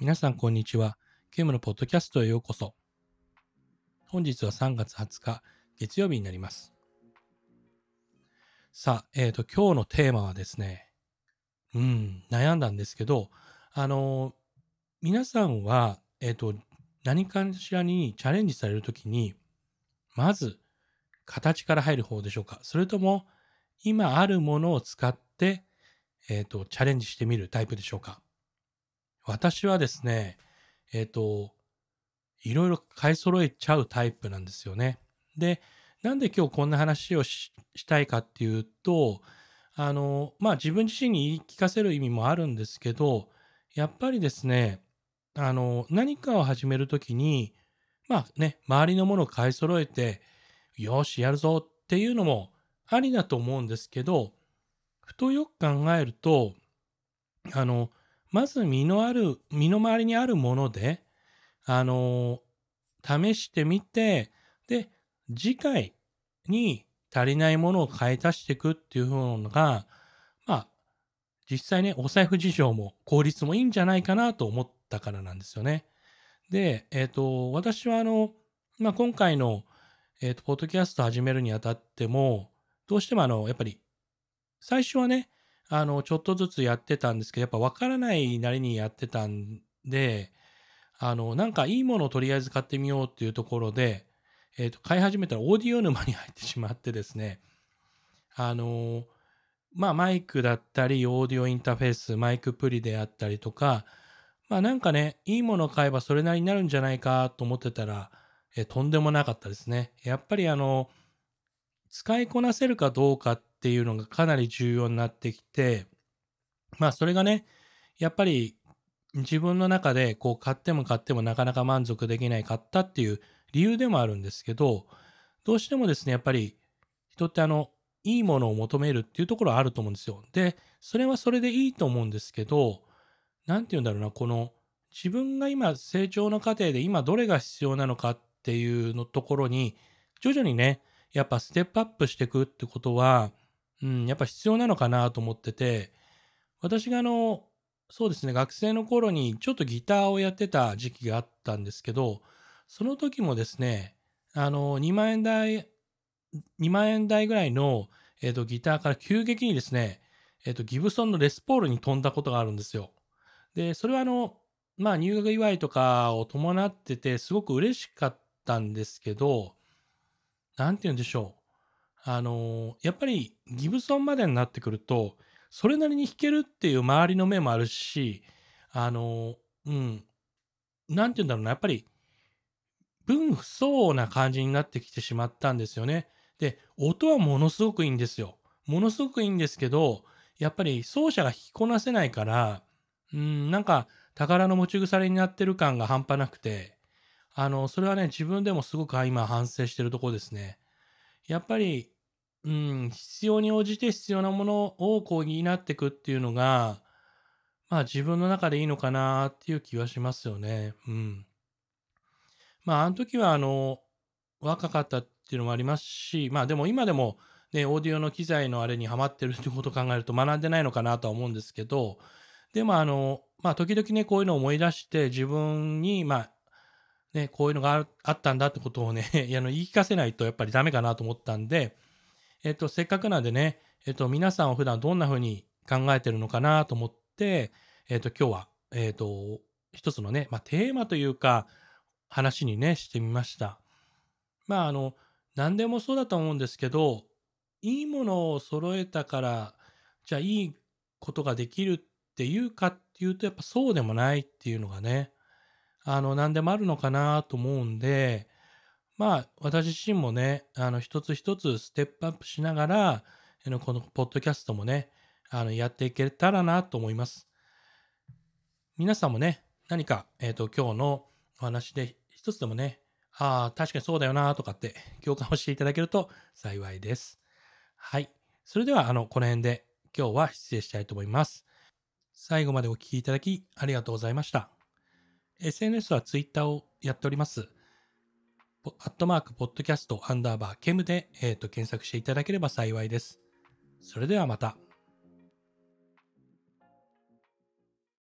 皆さん、こんにちは。ケムのポッドキャストへようこそ。本日は3月20日、月曜日になります。さあ、えっ、ー、と、今日のテーマはですね、うん、悩んだんですけど、あの、皆さんは、えっ、ー、と、何かしらにチャレンジされるときに、まず、形から入る方でしょうかそれとも、今あるものを使って、えっ、と、チャレンジしてみるタイプでしょうか私はですね、えっ、ー、と、いろいろ買い揃えちゃうタイプなんですよね。で、なんで今日こんな話をしたいかっていうと、あの、まあ自分自身に言い聞かせる意味もあるんですけど、やっぱりですね、あの、何かを始めるときに、まあね、周りのものを買い揃えて、よし、やるぞっていうのもありだと思うんですけど、ふとよく考えると、あの、まず身のある、身の回りにあるもので、あの、試してみて、で、次回に足りないものを買い足していくっていうのが、まあ、実際ね、お財布事情も効率もいいんじゃないかなと思ったからなんですよね。で、えっ、ー、と、私はあの、まあ、今回の、えっ、ー、と、ポッドキャスト始めるにあたっても、どうしてもあの、やっぱり、最初はね、あの、ちょっとずつやってたんですけど、やっぱ分からないなりにやってたんで、あの、なんかいいものをとりあえず買ってみようっていうところで、えっ、ー、と、買い始めたらオーディオ沼に入ってしまってですね、あの、まあ、マイクだったり、オーディオインターフェース、マイクプリであったりとか、まあ、なんかね、いいものを買えばそれなりになるんじゃないかと思ってたら、えとんでもなかったですね。やっぱりあの、使いこなせるかどうかっっていうのがかなり重要になってきて、まあそれがね、やっぱり自分の中でこう買っても買ってもなかなか満足できない買ったっていう理由でもあるんですけど、どうしてもですね、やっぱり人ってあの、いいものを求めるっていうところはあると思うんですよ。で、それはそれでいいと思うんですけど、なんて言うんだろうな、この自分が今成長の過程で今どれが必要なのかっていうのところに徐々にね、やっぱステップアップしていくってことは、うん、やっぱ必要なのかなと思ってて、私があの、そうですね、学生の頃にちょっとギターをやってた時期があったんですけど、その時もですね、あの、2万円台、2万円台ぐらいの、えっ、と、ギターから急激にですね、えっ、と、ギブソンのレスポールに飛んだことがあるんですよ。で、それはあの、まあ、入学祝いとかを伴ってて、すごく嬉しかったんですけど、なんて言うんでしょう。あのやっぱりギブソンまでになってくると、それなりに弾けるっていう周りの目もあるし、あのうん、なんて言うんだろうな、やっぱり、分不相応な感じになってきてしまったんですよね。で、音はものすごくいいんですよ。ものすごくいいんですけど、やっぱり奏者が弾きこなせないから、うん、なんか宝の持ち腐れになってる感が半端なくて、あの、それはね、自分でもすごく今反省してるとこですね。やっぱり、うん、必要に応じて必要なものをこう担っていくっていうのが、まあ自分の中でいいのかなっていう気はしますよね。うん。まああの時はあの、若かったっていうのもありますし、まあでも今でもね、オーディオの機材のあれにハマってるってことを考えると学んでないのかなとは思うんですけど、でもあの、まあ時々ね、こういうのを思い出して自分に、まあね、こういうのがあったんだってことをね、あの言い聞かせないとやっぱりダメかなと思ったんで、えっと、せっかくなんでね、えっと、皆さんは普段どんな風に考えてるのかなと思って、えっと、今日は、えっと、一つのね、まあ、テーマというか、話にね、してみました。まあ、あの、何でもそうだと思うんですけど、いいものを揃えたから、じゃあいいことができるっていうかっていうと、やっぱそうでもないっていうのがね、あの、何でもあるのかなと思うんで、まあ、私自身もね、あの、一つ一つステップアップしながら、このポッドキャストもね、あの、やっていけたらなと思います。皆さんもね、何か、えっ、ー、と、今日のお話で一つでもね、ああ、確かにそうだよなとかって共感をしていただけると幸いです。はい。それでは、あの、この辺で今日は失礼したいと思います。最後までお聴きいただきありがとうございました。SNS は Twitter をやっております。アットマーク、ポッドキャスト、アンダーバー、ケムで、えー、と検索していただければ幸いです。それではまた。